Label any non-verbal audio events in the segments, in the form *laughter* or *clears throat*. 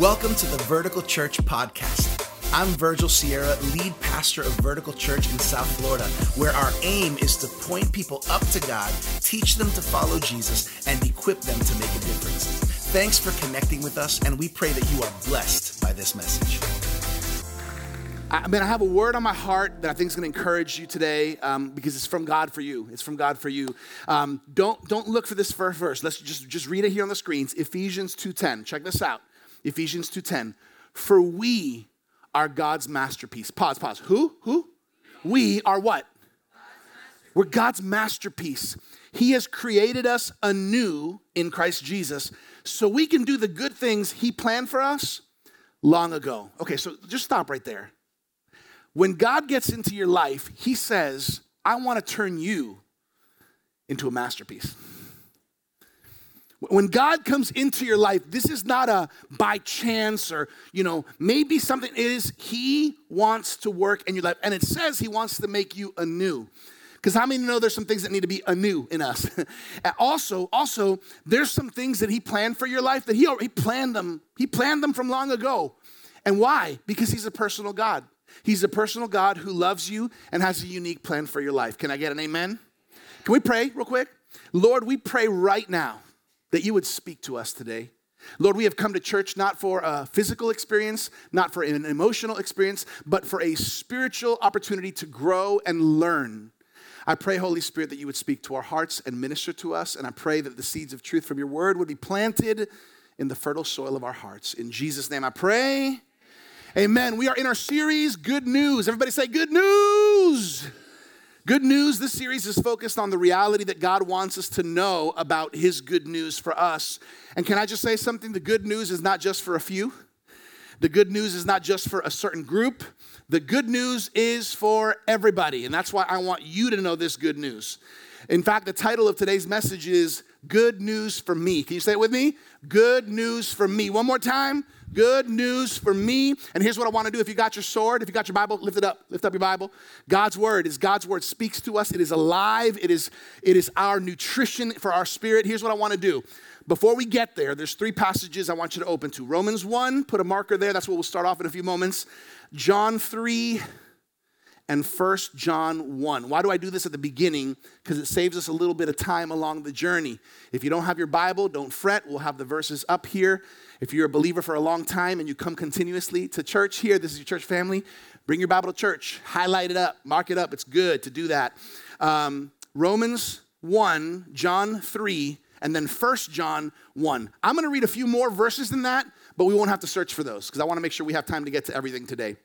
Welcome to the Vertical Church Podcast. I'm Virgil Sierra, lead pastor of Vertical Church in South Florida, where our aim is to point people up to God, teach them to follow Jesus, and equip them to make a difference. Thanks for connecting with us, and we pray that you are blessed by this message. I mean, I have a word on my heart that I think is going to encourage you today um, because it's from God for you. It's from God for you. Um, don't don't look for this first verse. Let's just just read it here on the screens. Ephesians two ten. Check this out. Ephesians two ten. For we are God's masterpiece. Pause. Pause. Who? Who? We are what? We're God's masterpiece. He has created us anew in Christ Jesus so we can do the good things He planned for us long ago. Okay, so just stop right there. When God gets into your life, He says, I want to turn you into a masterpiece. When God comes into your life, this is not a by chance or, you know, maybe something it is He wants to work in your life. And it says He wants to make you anew. Because how many know there's some things that need to be anew in us? *laughs* also, also, there's some things that He planned for your life that He, he planned them. He planned them from long ago. And why? Because He's a personal God. He's a personal God who loves you and has a unique plan for your life. Can I get an amen? Can we pray real quick? Lord, we pray right now that you would speak to us today. Lord, we have come to church not for a physical experience, not for an emotional experience, but for a spiritual opportunity to grow and learn. I pray, Holy Spirit, that you would speak to our hearts and minister to us. And I pray that the seeds of truth from your word would be planted in the fertile soil of our hearts. In Jesus' name I pray. Amen. We are in our series, Good News. Everybody say, Good News. Good news, this series is focused on the reality that God wants us to know about His good news for us. And can I just say something? The good news is not just for a few, the good news is not just for a certain group. The good news is for everybody. And that's why I want you to know this good news. In fact, the title of today's message is Good News for Me. Can you say it with me? Good news for me. One more time. Good news for me. And here's what I want to do. If you got your sword, if you got your Bible, lift it up. Lift up your Bible. God's word is God's word speaks to us. It is alive. It is it is our nutrition for our spirit. Here's what I want to do. Before we get there, there's three passages I want you to open to. Romans 1, put a marker there. That's what we'll start off in a few moments. John 3 and 1 John 1. Why do I do this at the beginning? Because it saves us a little bit of time along the journey. If you don't have your Bible, don't fret. We'll have the verses up here. If you're a believer for a long time and you come continuously to church here, this is your church family, bring your Bible to church, highlight it up, mark it up. It's good to do that. Um, Romans 1, John 3, and then 1 John 1. I'm going to read a few more verses than that, but we won't have to search for those because I want to make sure we have time to get to everything today.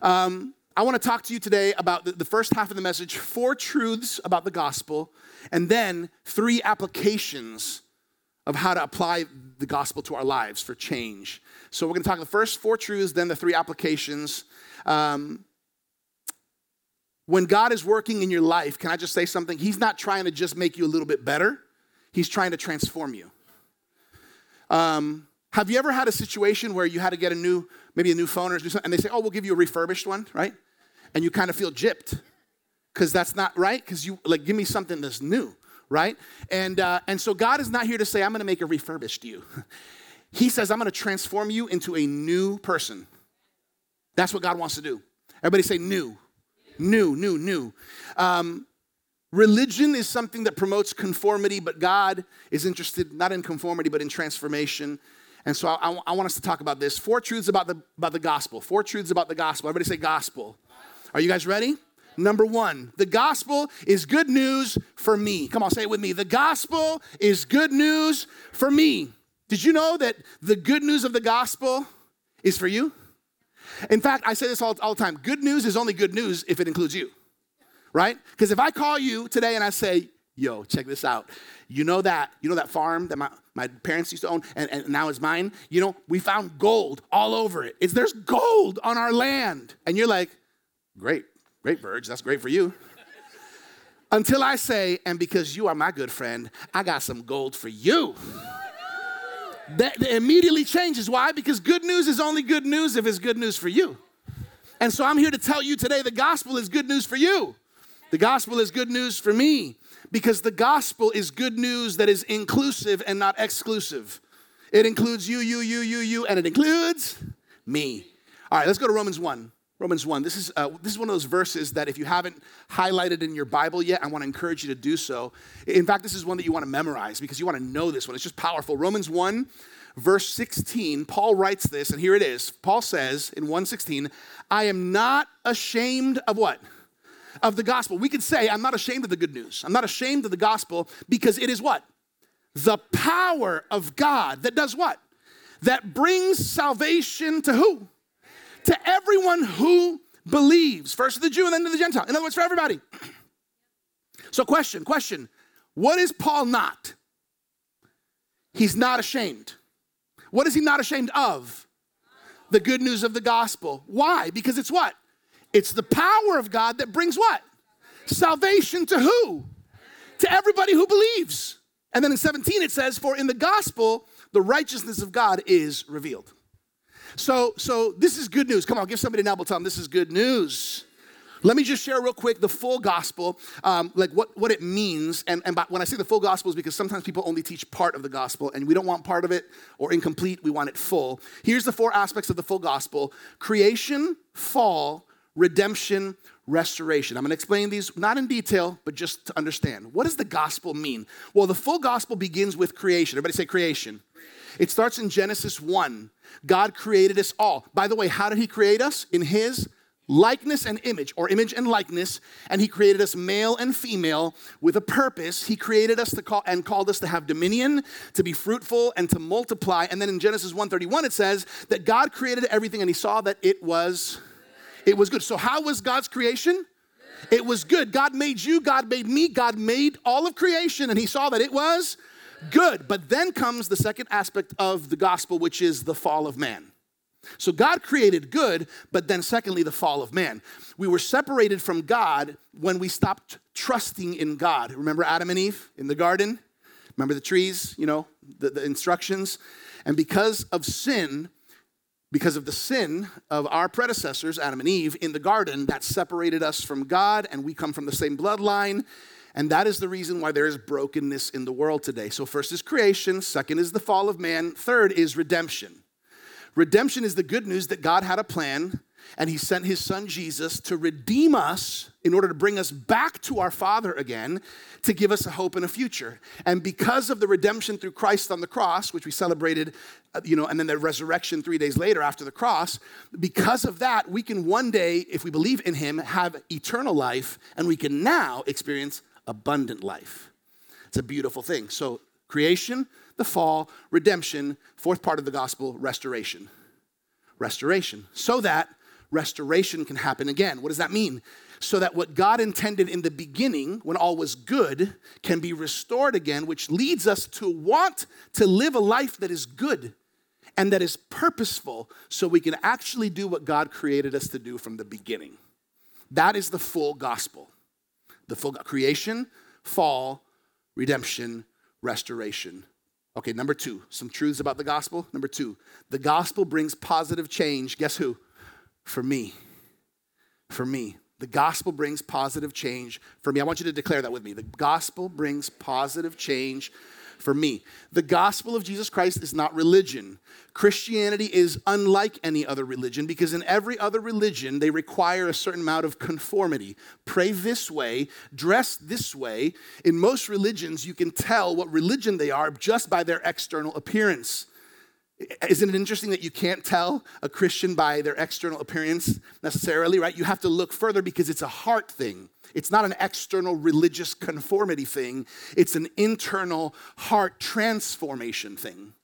Um, I want to talk to you today about the, first half of the message four truths about the gospel, and then three applications of how to apply the gospel to our lives for change. So we're going to talk the first four truths, then the three applications. Um, when God is working in your life, can I just say something? He's not trying to just make you a little bit better, He's trying to transform you. Um, have you ever had a situation where you had to get a new, maybe a new phone or something, and they say, oh, we'll give you a refurbished one, right? And you kind of feel gypped because that's not right, because you, like, give me something that's new right? And, uh, and so God is not here to say, I'm gonna make a refurbished you. *laughs* He says, I'm gonna transform you into a new person. That's what God wants to do. Everybody say new, new, new, new. Um, religion is something that promotes conformity, but God is interested not in conformity, but in transformation. And so I, I, want us to talk about this. Four truths about the, about the gospel. Four truths about the gospel. Everybody say gospel. Are you guys ready? Number one, the gospel is good news for me. Come on, say it with me. The gospel is good news for me. Did you know that the good news of the gospel is for you? In fact, I say this all, all the time good news is only good news if it includes you, right? Because if I call you today and I say, yo, check this out. You know that, you know that farm that my, my parents used to own and, and now it's mine? You know, we found gold all over it. It's there's gold on our land. And you're like, great. Great, Verge, that's great for you. Until I say, and because you are my good friend, I got some gold for you. That, that immediately changes. Why? Because good news is only good news if it's good news for you. And so I'm here to tell you today the gospel is good news for you. The gospel is good news for me because the gospel is good news that is inclusive and not exclusive. It includes you, you, you, you, you, and it includes me. All right, let's go to Romans 1. Romans 1. This is, uh, this is one of those verses that if you haven't highlighted in your Bible yet, I want to encourage you to do so. In fact, this is one that you want to memorize because you want to know this one. It's just powerful. Romans 1, verse 16, Paul writes this, and here it is. Paul says in 116, I am not ashamed of what? Of the gospel. We could say, I'm not ashamed of the good news. I'm not ashamed of the gospel because it is what? The power of God that does what? That brings salvation to who? to everyone who believes. First to the Jew and then to the Gentile. In other words, for everybody. *clears throat* So, question, question. What is Paul not? He's not ashamed. What is he not ashamed of? The good news of the gospel. Why? Because it's what? It's the power of God that brings what? Salvation to who? To everybody who believes. And then in 17 it says, For in the gospel, the righteousness of God is revealed. So, so this is good news. Come on, give somebody an. Tell them this is good news. Let me just share real quick the full gospel, um, like what, what it means. And, and by, when I say the full gospel is because sometimes people only teach part of the gospel, and we don't want part of it or incomplete, we want it full. Here's the four aspects of the full gospel creation, fall, redemption, restoration. I'm going to explain these not in detail, but just to understand. What does the gospel mean? Well, the full gospel begins with creation. Everybody say creation. It starts in Genesis 1. God created us all. By the way, how did He create us? In His likeness and image, or image and likeness, and He created us male and female with a purpose. He created us to call and called us to have dominion, to be fruitful, and to multiply. And then in Genesis 1:31, it says that God created everything, and He saw that it was it was good. So how was God's creation? It was good. God made you, God made me, God made all of creation, and He saw that it was good. But then comes the second aspect of the gospel, which is the fall of man. So God created good, but then secondly, the fall of man. We were separated from God when we stopped trusting in God. Remember Adam and Eve in the garden? Remember the trees, you know, the, the instructions? And because of sin, because of the sin of our predecessors, Adam and Eve, in the garden, that separated us from God, and we come from the same bloodline. And that is the reason why there is brokenness in the world today. So, first is creation, second is the fall of man, third is redemption. Redemption is the good news that God had a plan and he sent his son Jesus to redeem us in order to bring us back to our Father again, to give us a hope and a future. And because of the redemption through Christ on the cross, which we celebrated, uh, you know, and then the resurrection three days later after the cross, because of that, we can one day, if we believe in him, have eternal life, and we can now experience abundant life. It's a beautiful thing. So, creation, the fall, redemption, fourth part of the gospel, restoration. Restoration. So that restoration can happen again. What does that mean? So that what God intended in the beginning, when all was good, can be restored again, which leads us to want to live a life that is good and that is purposeful so we can actually do what God created us to do from the beginning. That is the full gospel the full creation, fall, redemption, restoration. Okay, number two, some truths about the gospel. Number two, the gospel brings positive change. Guess who? For me. For me. The gospel brings positive change for me. I want you to declare that with me. The gospel brings positive change for me. The gospel of Jesus Christ is not religion. Christianity is unlike any other religion because in every other religion, they require a certain amount of conformity. Pray this way, dress this way. In most religions, you can tell what religion they are just by their external appearance. Isn't it interesting that you can't tell a Christian by their external appearance necessarily, right? You have to look further because it's a heart thing. It's not an external religious conformity thing, it's an internal heart transformation thing.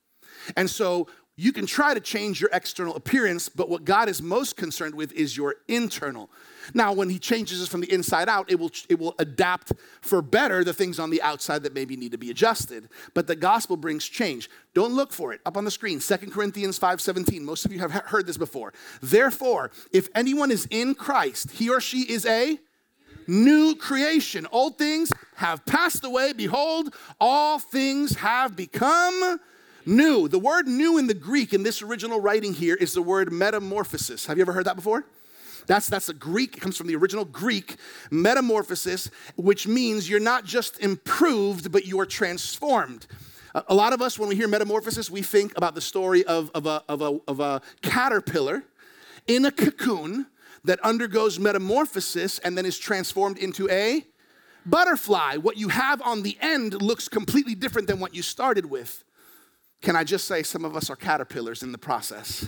And so you can try to change your external appearance, but what God is most concerned with is your internal. Now, when He changes us from the inside out, it will, it will adapt for better the things on the outside that maybe need to be adjusted. But the gospel brings change. Don't look for it. Up on the screen, 2 Corinthians 5:17. Most of you have heard this before. Therefore, if anyone is in Christ, he or she is a new creation. Old things have passed away. Behold, all things have become new. The word new in the Greek in this original writing here is the word metamorphosis. Have you ever heard that before? That's, that's a Greek, it comes from the original Greek, metamorphosis, which means you're not just improved, but you are transformed. A lot of us, when we hear metamorphosis, we think about the story of, of, a, of, a, of a caterpillar in a cocoon that undergoes metamorphosis and then is transformed into a butterfly. What you have on the end looks completely different than what you started with. Can I just say some of us are caterpillars in the process?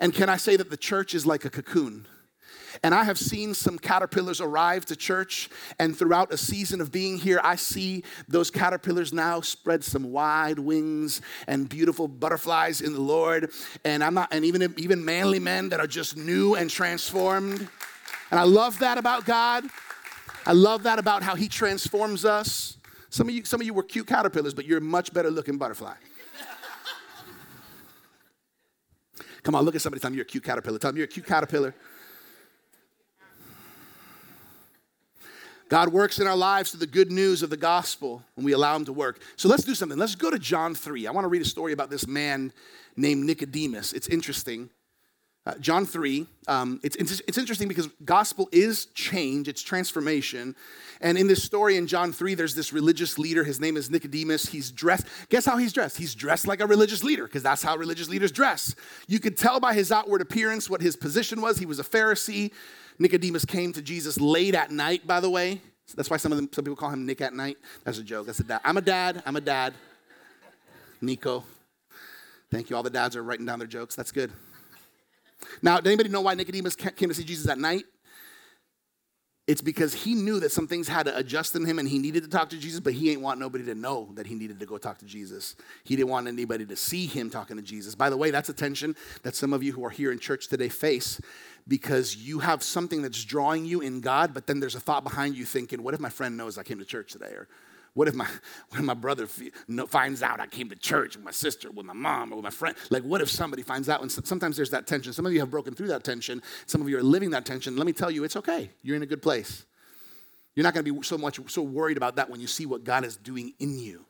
And can I say that the church is like a cocoon? And I have seen some caterpillars arrive to church, and throughout a season of being here, I see those caterpillars now spread some wide wings and beautiful butterflies in the Lord. And I'm not, and even even manly men that are just new and transformed. And I love that about God. I love that about how He transforms us. Some of you, some of you were cute caterpillars, but you're a much better looking butterfly. Come on, look at somebody. Tell them you're a cute caterpillar. Tell them you're a cute caterpillar. God works in our lives through the good news of the gospel when we allow Him to work. So let's do something. Let's go to John 3. I want to read a story about this man named Nicodemus. It's interesting. Uh, John 3, um, it's, it's, it's interesting because gospel is change, it's transformation. And in this story in John 3, there's this religious leader. His name is Nicodemus. He's dressed, guess how he's dressed? He's dressed like a religious leader because that's how religious leaders dress. You could tell by his outward appearance what his position was. He was a Pharisee. Nicodemus came to Jesus late at night, by the way. That's why some of them, some people call him Nick at night. That's a joke. That's a dad. I'm a dad. I'm a dad. Nico. Thank you. All the dads are writing down their jokes. That's good. Now, does anybody know why Nicodemus came to see Jesus at night? It's because he knew that some things had to adjust in him and he needed to talk to Jesus, but he ain't want nobody to know that he needed to go talk to Jesus. He didn't want anybody to see him talking to Jesus. By the way, that's a tension that some of you who are here in church today face because you have something that's drawing you in God, but then there's a thought behind you thinking, what if my friend knows I came to church today? Or what if my, *laughs* what if my brother finds out I came to church with my sister, with my mom, or with my friend? Like, what if somebody finds out? And sometimes there's that tension. Some of you have broken through that tension. Some of you are living that tension. Let me tell you, it's okay. You're in a good place. You're not going to be so much so worried about that when you see what God is doing in you.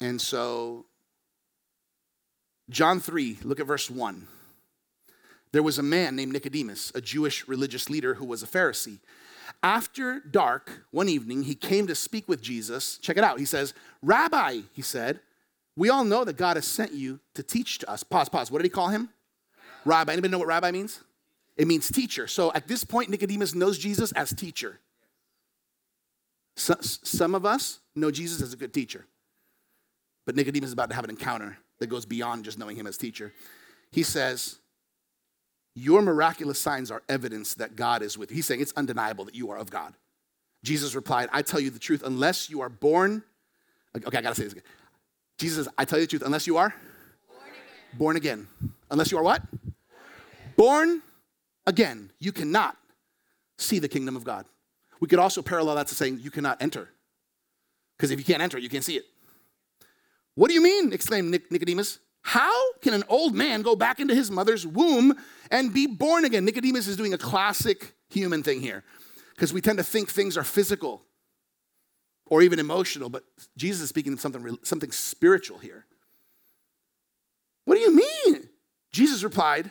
And so, John 3, look at verse 1. There was a man named Nicodemus, a Jewish religious leader who was a Pharisee. After dark, one evening, he came to speak with Jesus. Check it out. He says, Rabbi, he said, we all know that God has sent you to teach to us. Pause, pause. What did he call him? Rabbi. Anybody know what rabbi means? It means teacher. So at this point, Nicodemus knows Jesus as teacher. So, some of us know Jesus as a good teacher, but Nicodemus is about to have an encounter that goes beyond just knowing him as teacher. He says, your miraculous signs are evidence that God is with you. He's saying it's undeniable that you are of God. Jesus replied, I tell you the truth, unless you are born, okay, I gotta say this again. Jesus, I tell you the truth, unless you are born again. Born again. Unless you are what? Born again. born again, you cannot see the kingdom of God. We could also parallel that to saying you cannot enter. Because if you can't enter, you can't see it. What do you mean? exclaimed Nicodemus. How can an old man go back into his mother's womb and be born again? Nicodemus is doing a classic human thing here because we tend to think things are physical or even emotional, but Jesus is speaking of something, something spiritual here. What do you mean? Jesus replied,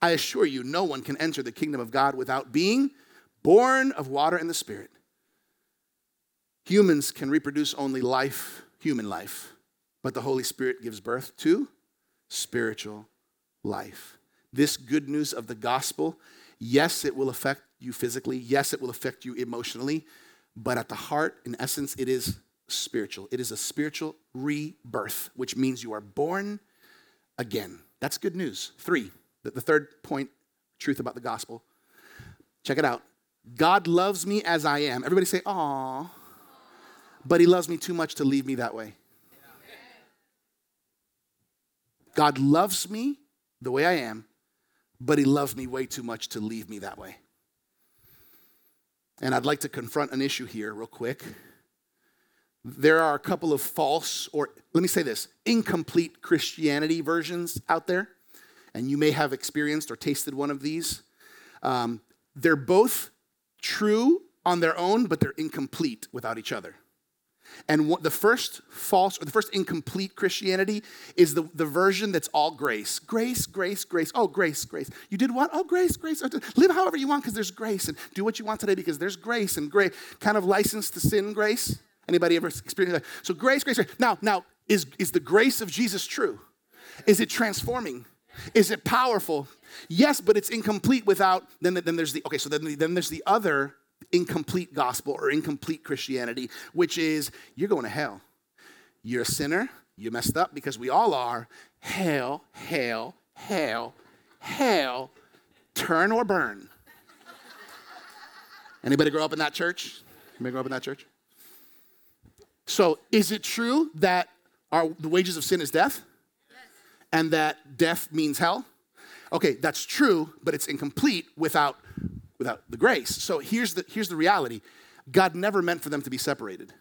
I assure you, no one can enter the kingdom of God without being born of water and the Spirit. Humans can reproduce only life, human life, but the Holy Spirit gives birth to spiritual life. This good news of the gospel, yes, it will affect you physically, yes, it will affect you emotionally, but at the heart, in essence, it is spiritual. It is a spiritual rebirth, which means you are born again. That's good news. Three, the, third point, truth about the gospel. Check it out. God loves me as I am. Everybody say, "Aw," but He loves me too much to leave me that way. God loves me the way I am, but He loves me way too much to leave me that way. And I'd like to confront an issue here, real quick. There are a couple of false, or let me say this, incomplete Christianity versions out there, and you may have experienced or tasted one of these. Um, they're both true on their own, but they're incomplete without each other. And what, the first false or the first incomplete Christianity is the, the version that's all grace. Grace, grace, grace. Oh, grace, grace. You did what? Oh, grace, grace. Oh, live however you want because there's grace. And do what you want today because there's grace and grace. Kind of license to sin grace. Anybody ever experienced that? So grace, grace, grace. Now, now, is, is the grace of Jesus true? Is it transforming? Is it powerful? Yes, but it's incomplete without, then, then there's the, okay, so then, then there's the other incomplete gospel or incomplete Christianity, which is you're going to hell. You're a sinner, you messed up because we all are. Hell, hell, hell, hell, turn or burn. Anybody grow up in that church? Anybody grow up in that church? So, is it true that our, the wages of sin is death? Yes. And that death means hell? Okay, that's true, but it's incomplete without, without the grace. So here's the, here's the reality God never meant for them to be separated.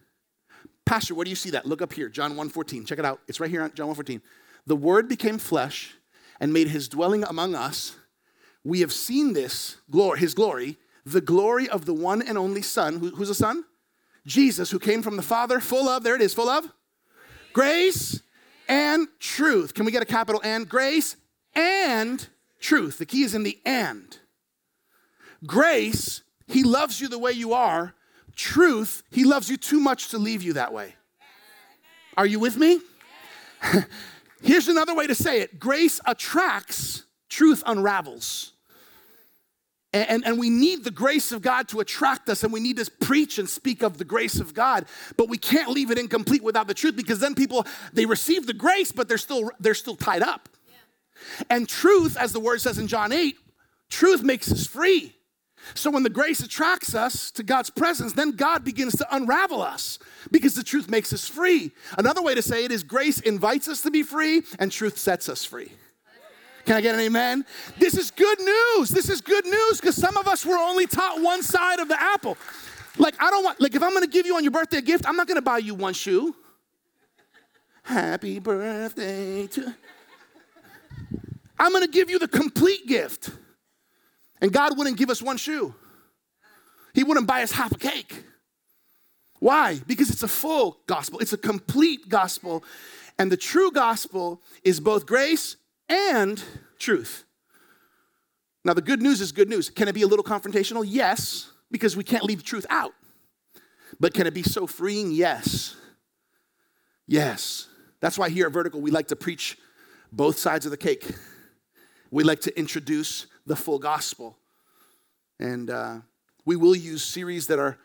Pastor, where do you see that? Look up here, John 1.14. Check it out. It's right here, on John 1.14. The Word became flesh and made his dwelling among us. We have seen this, glory, his glory, the glory of the one and only Son. Who, who's the Son? Jesus, who came from the Father, full of, there it is, full of grace and truth. Can we get a capital and? Grace and truth. The key is in the and. Grace, he loves you the way you are. Truth, he loves you too much to leave you that way. Are you with me? *laughs* Here's another way to say it grace attracts, truth unravels. And, and, we need the grace of God to attract us, and we need to preach and speak of the grace of God. But we can't leave it incomplete without the truth because then people they receive the grace, but they're still they're still tied up. Yeah. And truth, as the word says in John 8, truth makes us free. So when the grace attracts us to God's presence, then God begins to unravel us because the truth makes us free. Another way to say it is grace invites us to be free, and truth sets us free. Can I get an amen? This is good news. This is good news because some of us were only taught one side of the apple. Like, I don't want, like, if I'm gonna give you on your birthday a gift, I'm not gonna buy you one shoe. Happy birthday to. I'm gonna give you the complete gift. And God wouldn't give us one shoe, He wouldn't buy us half a cake. Why? Because it's a full gospel, it's a complete gospel. And the true gospel is both grace and truth. Now, the good news is good news. Can it be a little confrontational? Yes, because we can't leave the truth out. But can it be so freeing? Yes. Yes. That's why here at Vertical, we like to preach both sides of the cake. We like to introduce the full gospel. And uh, we will use series that are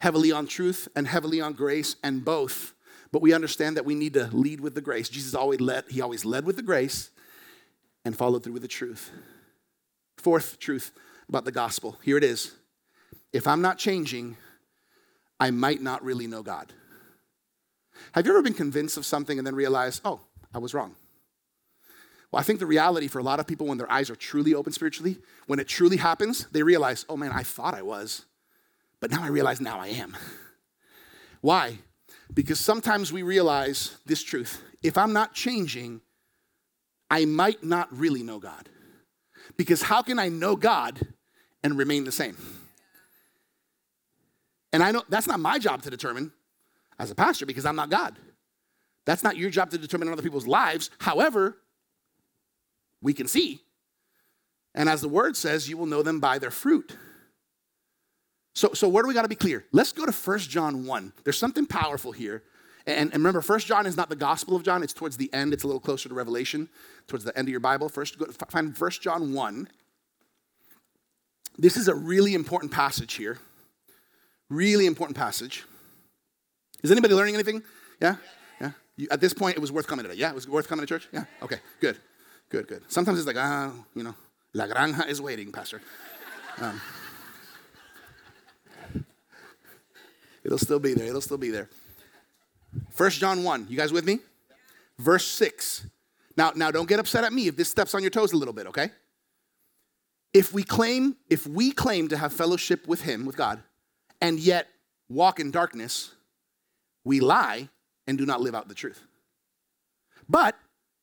heavily on truth and heavily on grace and both. But we understand that we need to lead with the grace. Jesus always led, he always led with the grace and followed through with the truth. Fourth truth about the gospel here it is. If I'm not changing, I might not really know God. Have you ever been convinced of something and then realized, oh, I was wrong? Well, I think the reality for a lot of people when their eyes are truly open spiritually, when it truly happens, they realize, oh man, I thought I was, but now I realize now I am. *laughs* Why? Because sometimes we realize this truth if I'm not changing, I might not really know God. Because how can I know God and remain the same? And I know that's not my job to determine as a pastor because I'm not God. That's not your job to determine other people's lives. However, we can see. And as the word says, you will know them by their fruit. So, so where do we got to be clear? Let's go to 1 John 1. There's something powerful here and, and remember, First John is not the Gospel of John, it's towards the end, it's a little closer to Revelation, towards the end of your Bible. First, go, find First John 1. This is a really important passage here. Really important passage. Is anybody learning anything? Yeah? Yeah? You, at this point, it was worth coming today. Yeah? It was worth coming to church? Yeah? Okay, good. Good, good. Sometimes it's like, ah, you know, La Granja is waiting, Pastor. Um, it'll still be there. It'll still be there. First John 1. You guys with me? Verse 6. Now, now don't get upset at me if this steps on your toes a little bit, okay? If we claim, if we claim to have fellowship with him, with God, and yet walk in darkness, we lie and do not live out the truth. But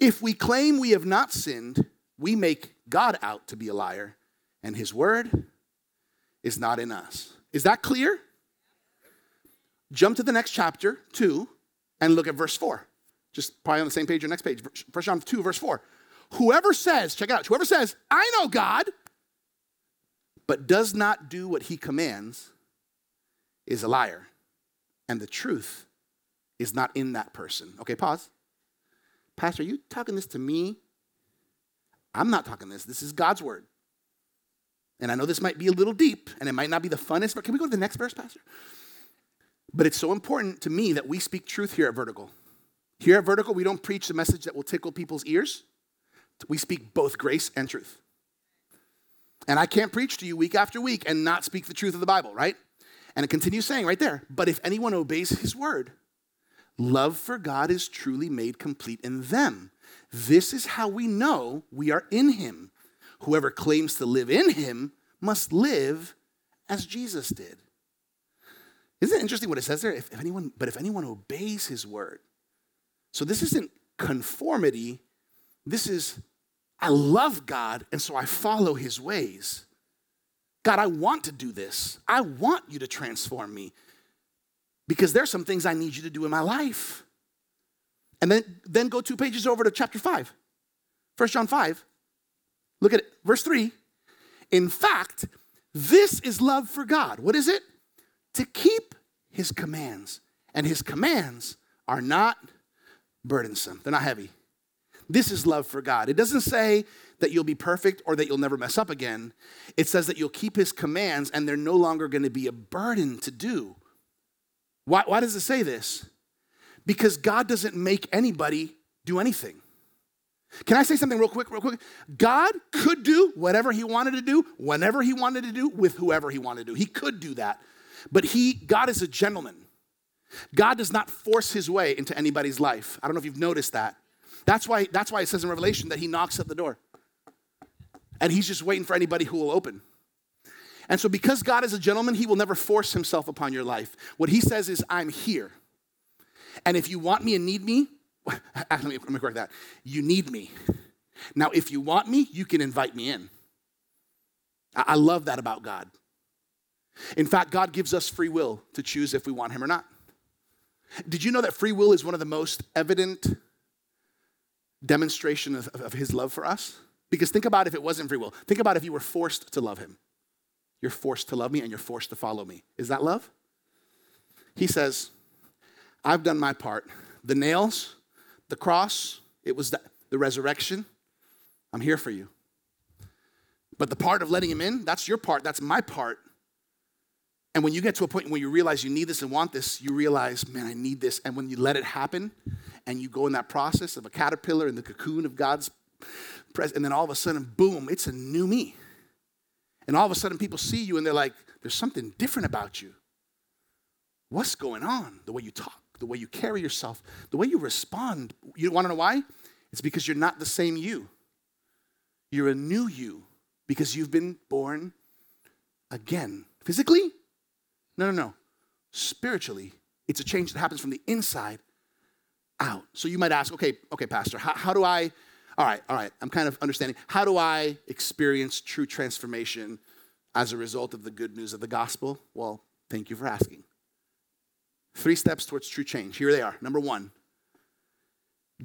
If we claim we have not sinned, we make God out to be a liar, and his word is not in us. Is that clear? Jump to the next chapter, 2, and look at verse 4. Just probably on the same page or next page. 1 John 2, verse 4. Whoever says, check it out, whoever says, I know God, but does not do what he commands is a liar. And the truth is not in that person. Okay, pause. Pastor, are you talking this to me? I'm not talking this. This is God's word. And I know this might be a little deep and it might not be the funnest, but can we go to the next verse, Pastor? But it's so important to me that we speak truth here at Vertical. Here at Vertical, we don't preach the message that will tickle people's ears. We speak both grace and truth. And I can't preach to you week after week and not speak the truth of the Bible, right? And it continues saying right there, but if anyone obeys his word, love for God is truly made complete in them. This is how we know we are in him. Whoever claims to live in him must live as Jesus did. Isn't it interesting what it says there? If, if anyone, but if anyone obeys his word. So this isn't conformity. This is, I love God, and so I follow his ways. God, I want to do this. I want you to transform me because there's some things I need you to do in my life. And then, then go two pages over to chapter 5, 1 John 5. Look at it, verse 3. In fact, this is love for God. What is it? To keep his commands. And his commands are not burdensome, they're not heavy. This is love for God. It doesn't say that you'll be perfect or that you'll never mess up again. It says that you'll keep his commands and they're no longer going to be a burden to do. Why, why does it say this? Because God doesn't make anybody do anything. Can I say something real quick, real quick? God could do whatever he wanted to do, whenever he wanted to do, with whoever he wanted to do. He could do that. But he, God is a gentleman. God does not force his way into anybody's life. I don't know if you've noticed that. That's why, that's why it says in Revelation that he knocks at the door. And he's just waiting for anybody who will open. And so, because God is a gentleman, he will never force himself upon your life. What he says is, I'm here. And if you want me and need me, *laughs* actually, let me correct that. You need me. Now, if you want me, you can invite me in. I love that about God. In fact, God gives us free will to choose if we want him or not. Did you know that free will is one of the most evident demonstration of, of his love for us? Because think about if it wasn't free will. Think about if you were forced to love him. You're forced to love me and you're forced to follow me. Is that love? He says, I've done my part. The nails, the cross, it was the, the resurrection. I'm here for you. But the part of letting him in, that's your part, that's my part. And when you get to a point where you realize you need this and want this, you realize, man, I need this. And when you let it happen and you go in that process of a caterpillar in the cocoon of God's presence, and then all of a sudden, boom, it's a new me. And all of a sudden, people see you and they're like, there's something different about you. What's going on? The way you talk, the way you carry yourself, the way you respond. You want to know why? It's because you're not the same you. You're a new you because you've been born again. Physically, no, no, no. Spiritually, it's a change that happens from the inside out. So you might ask, okay, okay, Pastor, how, how do I, all right, all right, I'm kind of understanding. How do I experience true transformation as a result of the good news of the gospel? Well, thank you for asking. Three steps towards true change. Here they are. Number one,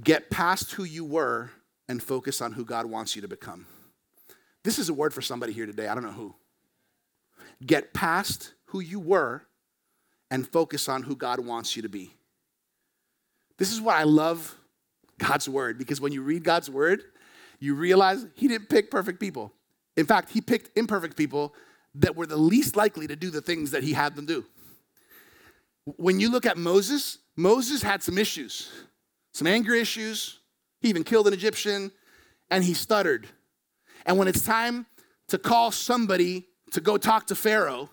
get past who you were and focus on who God wants you to become. This is a word for somebody here today. I don't know who. Get past who you were and focus on who God wants you to be. This is what I love God's word because when you read God's word, you realize He didn't pick perfect people. In fact, He picked imperfect people that were the least likely to do the things that He had them do. When you look at Moses, Moses had some issues, some anger issues. He even killed an Egyptian and he stuttered. And when it's time to call somebody to go talk to Pharaoh,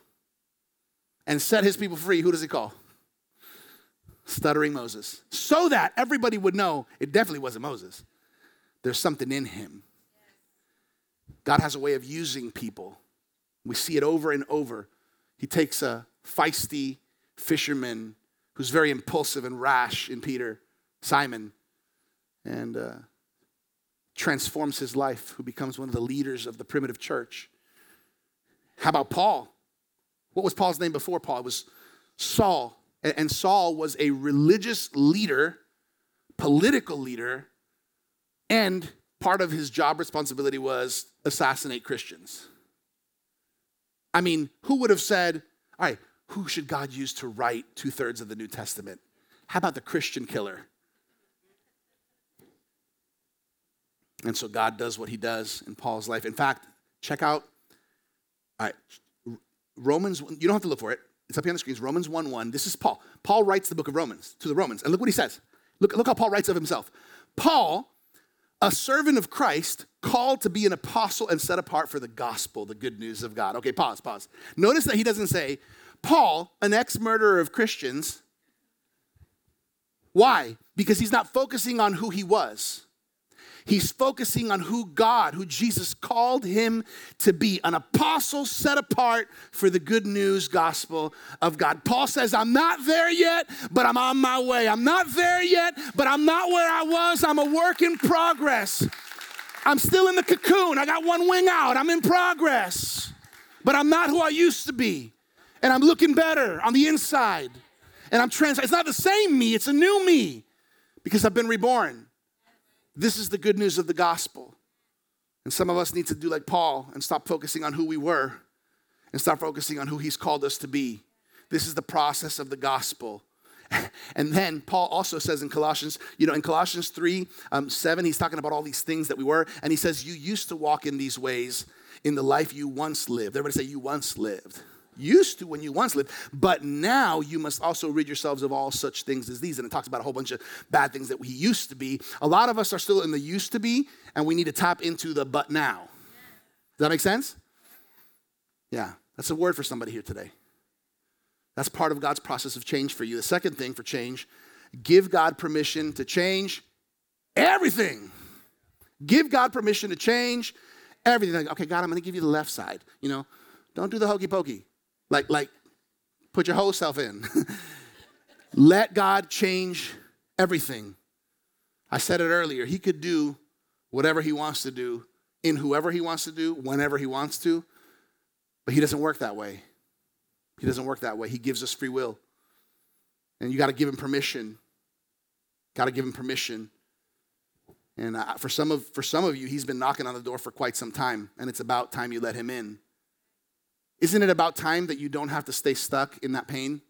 and set his people free, who does he call? Stuttering Moses. So that everybody would know it definitely wasn't Moses. There's something in him. God has a way of using people. We see it over and over. He takes a feisty fisherman who's very impulsive and rash in Peter, Simon, and uh, transforms his life, who becomes one of the leaders of the primitive church. How about Paul? What was Paul's name before Paul? It was Saul. And Saul was a religious leader, political leader, and part of his job responsibility was assassinate Christians. I mean, who would have said, all right, who should God use to write two thirds of the New Testament? How about the Christian killer? And so God does what he does in Paul's life. In fact, check out Romans, you don't have to look for it. It's up here on the screens. Romans 1 1. This is Paul. Paul writes the book of Romans to the Romans. And look what he says. Look, look how Paul writes of himself. Paul, a servant of Christ, called to be an apostle and set apart for the gospel, the good news of God. Okay, pause, pause. Notice that he doesn't say, Paul, an ex murderer of Christians. Why? Because he's not focusing on who he was. He's focusing on who God, who Jesus called him to be an apostle set apart for the good news gospel of God. Paul says, I'm not there yet, but I'm on my way. I'm not there yet, but I'm not where I was. I'm a work in progress. I'm still in the cocoon. I got one wing out. I'm in progress, but I'm not who I used to be. And I'm looking better on the inside. And I'm trans. It's not the same me, it's a new me because I've been reborn. This is the good news of the gospel. And some of us need to do like Paul and stop focusing on who we were and start focusing on who he's called us to be. This is the process of the gospel. *laughs* And then Paul also says in Colossians, you know, in Colossians 3 um, 7, he's talking about all these things that we were. And he says, You used to walk in these ways in the life you once lived. Everybody say, You once lived used to when you once lived, but now you must also rid yourselves of all such things as these. And it talks about a whole bunch of bad things that we used to be. A lot of us are still in the used to be, and we need to tap into the but now. Does that make sense? Yeah, that's a word for somebody here today. That's part of God's process of change for you. The second thing for change, give God permission to change everything. Give God permission to change everything. okay, God, I'm going to give you the left side. You know, don't do the hokey pokey. Like, like, put your whole self in. *laughs* Let God change everything. I said it earlier. He could do whatever he wants to do in whoever he wants to do, whenever he wants to, but he doesn't work that way. He doesn't work that way. He gives us free will. And you got to give him permission. Got to give him permission. And for, some of, for some of you, he's been knocking on the door for quite some time, and it's about time you let him in. Isn't it about time that you don't have to stay stuck in that pain?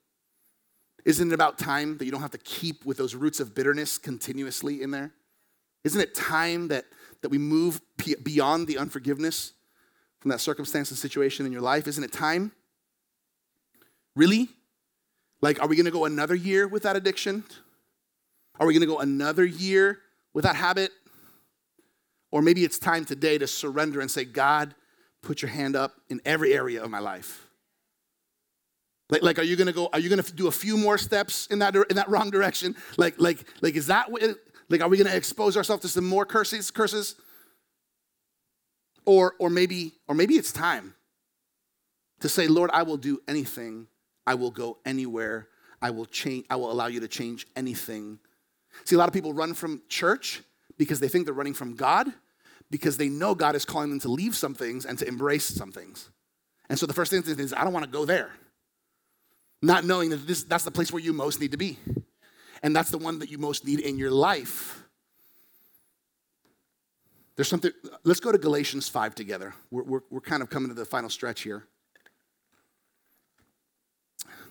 Isn't it about time that you don't have to keep with those roots of bitterness continuously in there? Isn't it time that, that we move beyond the unforgiveness from that circumstance and situation in your life? Isn't it time? Really? Like, are we gonna go another year with that addiction? Are we gonna go another year with that habit? Or maybe it's time today to surrender and say, God, put your hand up in every area of my life. Like, like are you gonna go, are you gonna do a few more steps in that, in that wrong direction? Like, like, like, is that, what? like, are we gonna expose ourselves to some more curses, curses? Or, or maybe, or maybe it's time to say, Lord, I will do anything. I will go anywhere. I will change, I will allow you to change anything. See, a lot of people run from church because they think they're running from God, because they know God is calling them to leave some things and to embrace some things. And so the first thing is, I don't want to go there. Not knowing that this, that's the place where you most need to be. And that's the one that you most need in your life. There's something, let's go to Galatians 5 together. We're, we're, we're kind of coming to the final stretch here.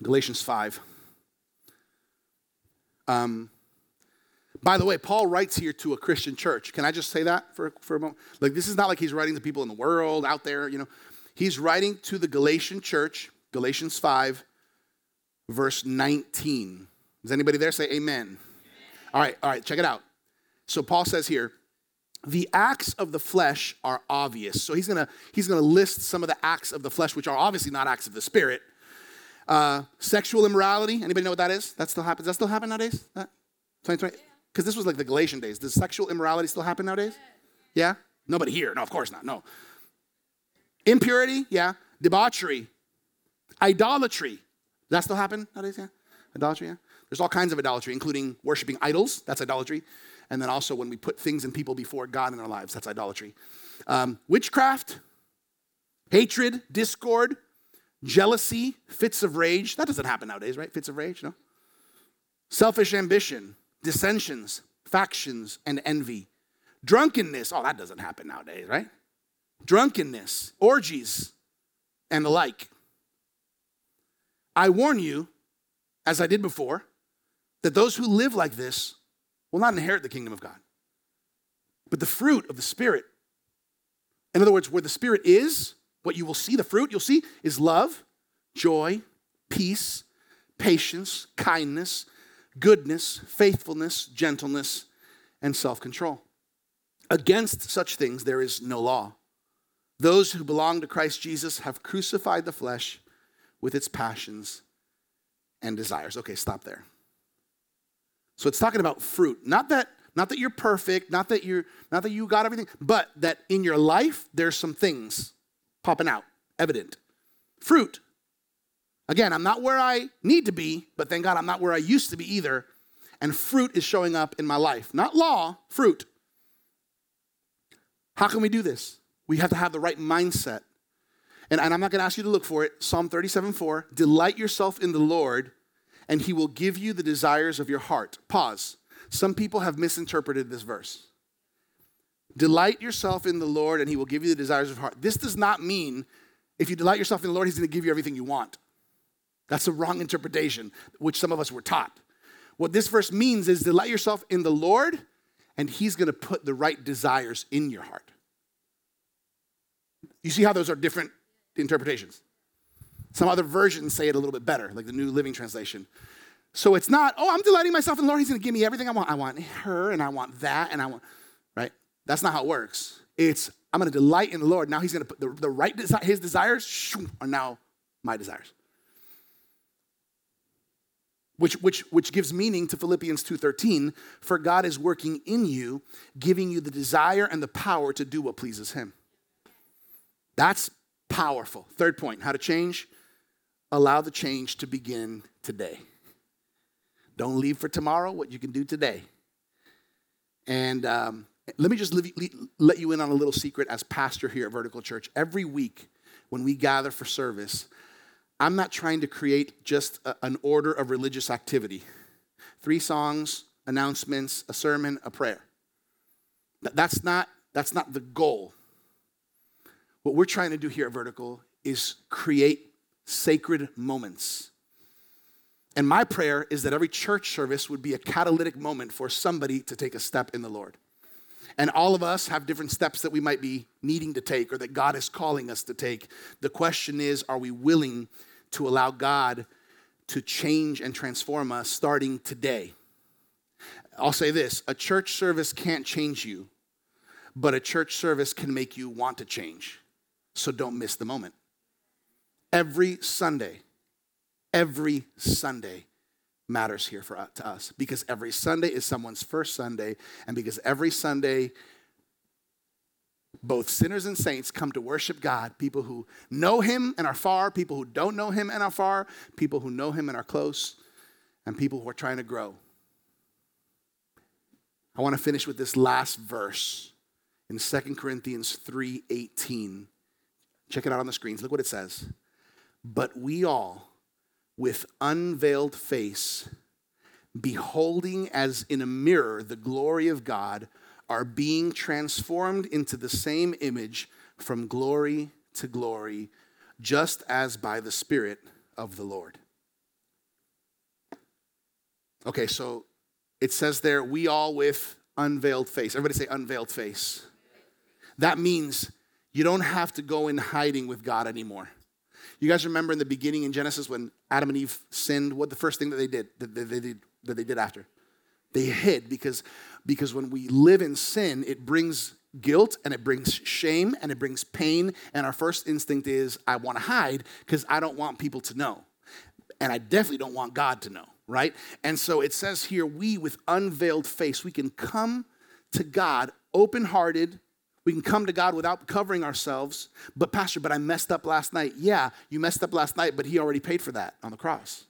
Galatians 5. Um, by the way, Paul writes here to a Christian church. Can I just say that for, for a moment? Like, this is not like he's writing to people in the world out there, you know. He's writing to the Galatian church, Galatians 5, verse 19. Does anybody there say amen? amen? All right, all right, check it out. So Paul says here, the acts of the flesh are obvious. So he's gonna he's gonna list some of the acts of the flesh, which are obviously not acts of the spirit. Uh, sexual immorality. Anybody know what that is? That still happens. That still happen nowadays? That 2020. Because this was like the Galatian days. Does sexual immorality still happen nowadays? Yeah? Nobody here. No, of course not. No. Impurity? Yeah. Debauchery. Idolatry. Does that still happen nowadays? Yeah. Idolatry? Yeah. There's all kinds of idolatry, including worshiping idols, that's idolatry. And then also when we put things and people before God in our lives, that's idolatry. Um, witchcraft, hatred, discord, jealousy, fits of rage. That doesn't happen nowadays, right? Fits of rage, no? Selfish ambition, dissensions, factions, and envy. Drunkenness. Oh, that doesn't happen nowadays, right? Drunkenness, orgies, and the like. I warn you, as I did before, that those who live like this will not inherit the kingdom of God. But the fruit of the Spirit, in other words, where the Spirit is, what you will see, the fruit you'll see, is love, joy, peace, patience, kindness, goodness, faithfulness, gentleness, and self control. Against such things there is no law. Those who belong to Christ Jesus have crucified the flesh with its passions and desires. Okay, stop there. So it's talking about fruit. Not that not that you're perfect, not that you're not that you got everything, but that in your life there's some things popping out, evident. Fruit. Again, I'm not where I need to be, but thank God I'm not where I used to be either. And fruit is showing up in my life. Not law, fruit. How can we do this? We have to have the right mindset. And, and I'm not going to ask you to look for it. Psalm 37 4 Delight yourself in the Lord, and he will give you the desires of your heart. Pause. Some people have misinterpreted this verse. Delight yourself in the Lord, and he will give you the desires of your heart. This does not mean if you delight yourself in the Lord, he's going to give you everything you want. That's the wrong interpretation, which some of us were taught. What this verse means is delight yourself in the Lord, and he's to put the right desires in your heart. You see how those are different interpretations. Some other versions say it a little bit better, like the New Living Translation. So it's not, oh, I'm delighting myself in the Lord. He's going to give me everything I want. I want her, and I want that, and I want, right? That's not how it works. It's, I'm going to delight in the Lord. Now he's going to put the, the right, his desires shoo, are now my desires. Which, which, which gives meaning to Philippians 2.13, for God is working in you, giving you the desire and the power to do what pleases him. That's powerful. Third point, how to change? Allow the change to begin today. Don't leave for tomorrow what you can do today. And um, let me just let you in on a little secret as pastor here at Vertical Church. Every week when we gather for service, I'm not trying to create just a, an order of religious activity three songs, announcements, a sermon, a prayer. That's not, that's not the goal. What we're trying to do here at Vertical is create sacred moments. And my prayer is that every church service would be a catalytic moment for somebody to take a step in the Lord. And all of us have different steps that we might be needing to take or that God is calling us to take. The question is are we willing to allow God to change and transform us starting today? I'll say this a church service can't change you, but a church service can make you want to change so don't miss the moment. Every Sunday, every Sunday matters here for to us because every Sunday is someone's first Sunday, and because every Sunday, both sinners and saints come to worship God. People who know Him and are far, people who don't know Him and are far, people who know Him and are close, and people who are trying to grow. I want to finish with this last verse in 2 Corinthians 3:18. Check it out on the screens. Look what it says. But we all, with unveiled face, beholding as in a mirror the glory of God, are being transformed into the same image from glory to glory, just as by the Spirit of the Lord. Okay, so it says there, we all with unveiled face. Everybody say unveiled face. That means you don't have to go in hiding with God anymore. You guys remember in the beginning in Genesis when Adam and Eve sinned, what the first thing that they did that they did, that they did after? They hid because, because when we live in sin, it brings guilt and it brings shame and it brings pain. And our first instinct is, I want to hide because I don't want people to know. And I definitely don't want God to know, right? And so it says here, we with unveiled face, we can come to God open hearted we can come to God without covering ourselves. But, Pastor, but I messed up last night. Yeah, you messed up last night, but He already paid for that on the cross.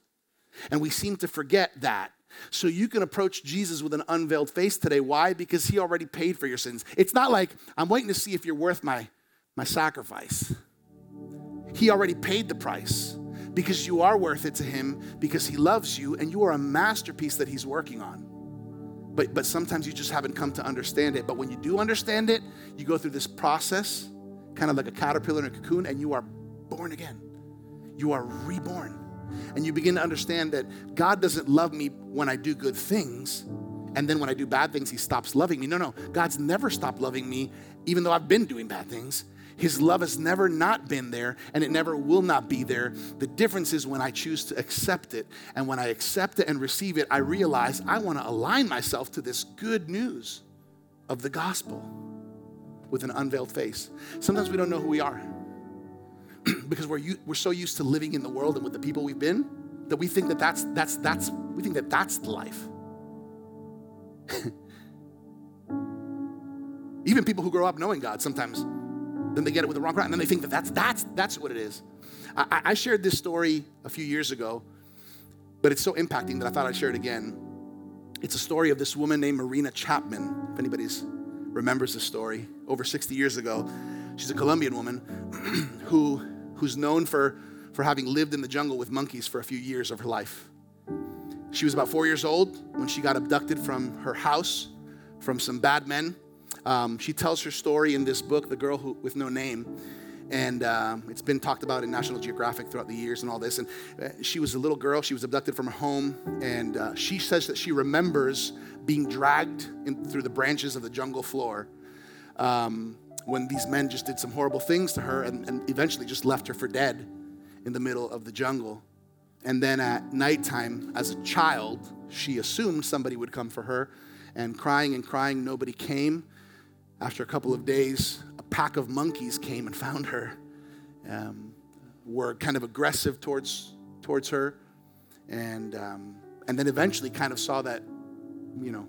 And we seem to forget that. So you can approach Jesus with an unveiled face today. Why? Because he already paid for your sins. It's not like I'm waiting to see if you're worth my, my sacrifice. He already paid the price because you are worth it to him because he loves you and you are a masterpiece that he's working on. But, but sometimes you just haven't come to understand it. But when you do understand it, you go through this process, kind of like a caterpillar in a cocoon, and you are born again. You are reborn. And you begin to understand that God doesn't love me when I do good things. And then when I do bad things, he stops loving me. No, no. God's never stopped loving me, even though I've been doing bad things. His love has never not been there, and it never will not be there. The difference is when I choose to accept it. And when I accept it and receive it, I realize I want to align myself to this good news of the gospel with an unveiled face. Sometimes we don't know who we are *clears throat* because we're, we're so used to living in the world and with the people we've been that we think that that's, that's, that's, we think that that's life. *laughs* Even people who grow up knowing God sometimes then they get it with the wrong crowd, and then they think that that's, that's, that's what it is. I, I shared this story a few years ago, but it's so impacting that I thought I'd share it again. It's a story of this woman named Marina Chapman. If anybody's remembers the story, over 60 years ago, she's a Colombian woman *clears throat* who, who's known for, for having lived in the jungle with monkeys for a few years of her life. She was about four years old when she got abducted from her house from some bad men um, she tells her story in this book, The Girl Who, with No Name. And um, it's been talked about in National Geographic throughout the years and all this. And uh, she was a little girl. She was abducted from her home. And uh, she says that she remembers being dragged in, through the branches of the jungle floor um, when these men just did some horrible things to her and, and eventually just left her for dead in the middle of the jungle. And then at nighttime, as a child, she assumed somebody would come for her. And crying and crying, nobody came. After a couple of days, a pack of monkeys came and found her, um, were kind of aggressive towards, towards her, and, um, and then eventually kind of saw that, you know,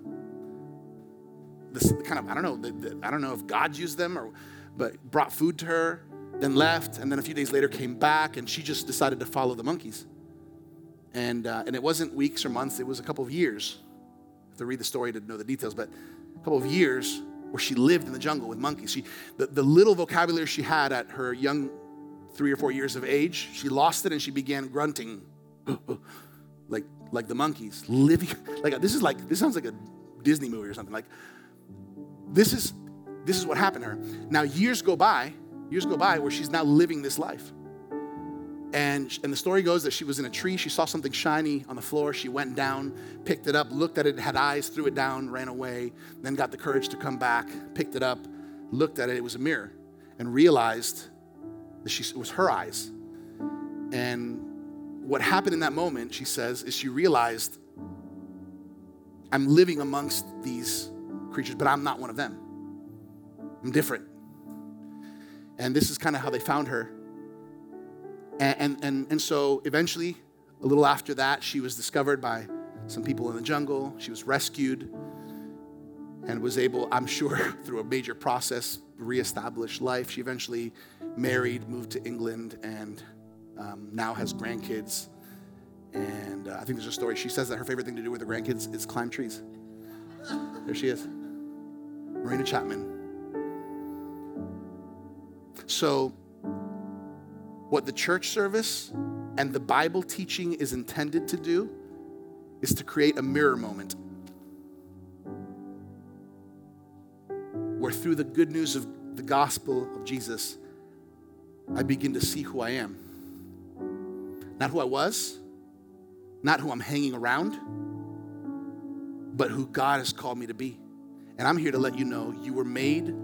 this kind of, I don't know, the, the, I don't know if God used them or, but brought food to her, then left, and then a few days later came back, and she just decided to follow the monkeys. And, uh, and it wasn't weeks or months, it was a couple of years. I have to read the story to know the details, but a couple of years where she lived in the jungle with monkeys. She, the, the little vocabulary she had at her young three or four years of age, she lost it and she began grunting *gasps* like, like the monkeys, living *laughs* like this is like this sounds like a Disney movie or something. Like this is this is what happened to her. Now years go by, years go by where she's now living this life. And, and the story goes that she was in a tree. She saw something shiny on the floor. She went down, picked it up, looked at it, had eyes, threw it down, ran away, then got the courage to come back, picked it up, looked at it. It was a mirror, and realized that she, it was her eyes. And what happened in that moment, she says, is she realized I'm living amongst these creatures, but I'm not one of them. I'm different. And this is kind of how they found her and, and, and, and so eventually, a little after that, she was discovered by some people in the jungle. She was rescued and was able, I'm sure, *laughs* through a major process, reestablish life. She eventually married, moved to England, and um, now has grandkids. And uh, I think there's a story. She says that her favorite thing to do with her grandkids is climb trees. There she is, Marina Chapman. So what the church service and the Bible teaching is intended to do is to create a mirror moment where through the good news of the gospel of Jesus, I begin to see who I am. Not who I was, not who I'm hanging around, but who God has called me to be. And I'm here to let you know you were made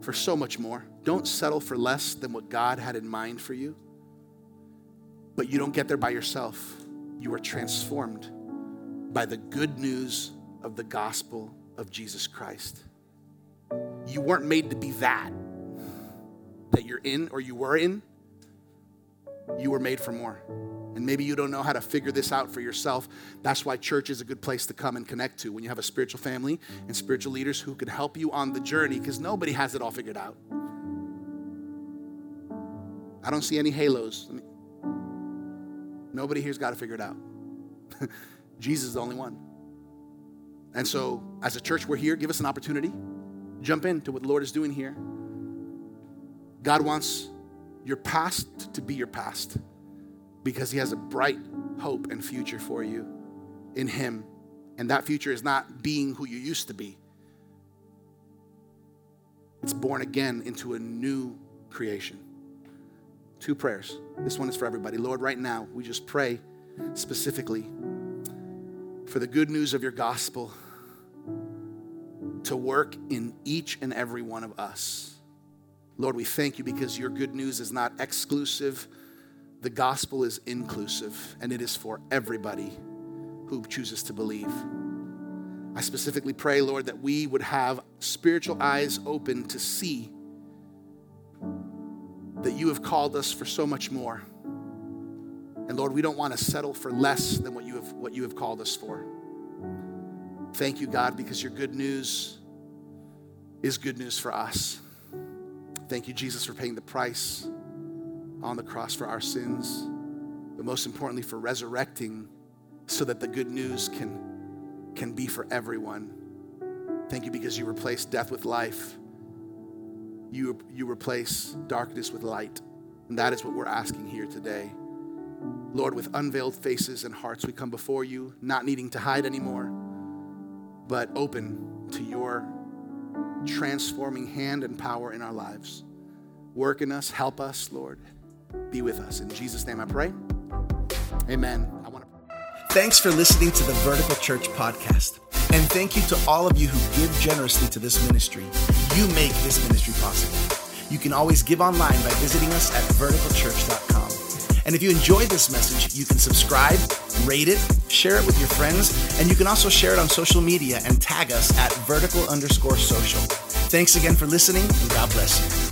for so much more. Don't settle for less than what God had in mind for you. But you don't get there by yourself. You are transformed by the good news of the gospel of Jesus Christ. You weren't made to be that, that you're in or you were in. You were made for more. And maybe you don't know how to figure this out for yourself. That's why church is a good place to come and connect to when you have a spiritual family and spiritual leaders who can help you on the journey because nobody has it all figured out. I don't see any halos. Nobody here's got to figure it out. *laughs* Jesus is the only one. And so, as a church, we're here. Give us an opportunity. Jump into what the Lord is doing here. God wants your past to be your past because He has a bright hope and future for you in Him. And that future is not being who you used to be, it's born again into a new creation. Two prayers. This one is for everybody. Lord, right now, we just pray specifically for the good news of your gospel to work in each and every one of us. Lord, we thank you because your good news is not exclusive, the gospel is inclusive, and it is for everybody who chooses to believe. I specifically pray, Lord, that we would have spiritual eyes open to see that you have called us for so much more. And Lord, we don't want to settle for less than what you have, what you have called us for. Thank you, God, because your good news is good news for us. Thank you, Jesus, for paying the price on the cross for our sins, but most importantly, for resurrecting so that the good news can, can be for everyone. Thank you because you replace death with life. You, you replace darkness with light. And that is what we're asking here today. Lord, with unveiled faces and hearts, we come before you, not needing to hide anymore, but open to your transforming hand and power in our lives. Work in us, help us, Lord. Be with us. In Jesus' name I pray. Amen. I want to Thanks for listening to the Vertical Church podcast. And thank you to all of you who give generously to this ministry. You make this ministry possible. You can always give online by visiting us at verticalchurch.com. And if you enjoyed this message, you can subscribe, rate it, share it with your friends, and you can also share it on social media and tag us at vertical underscore social. Thanks again for listening, and God bless you.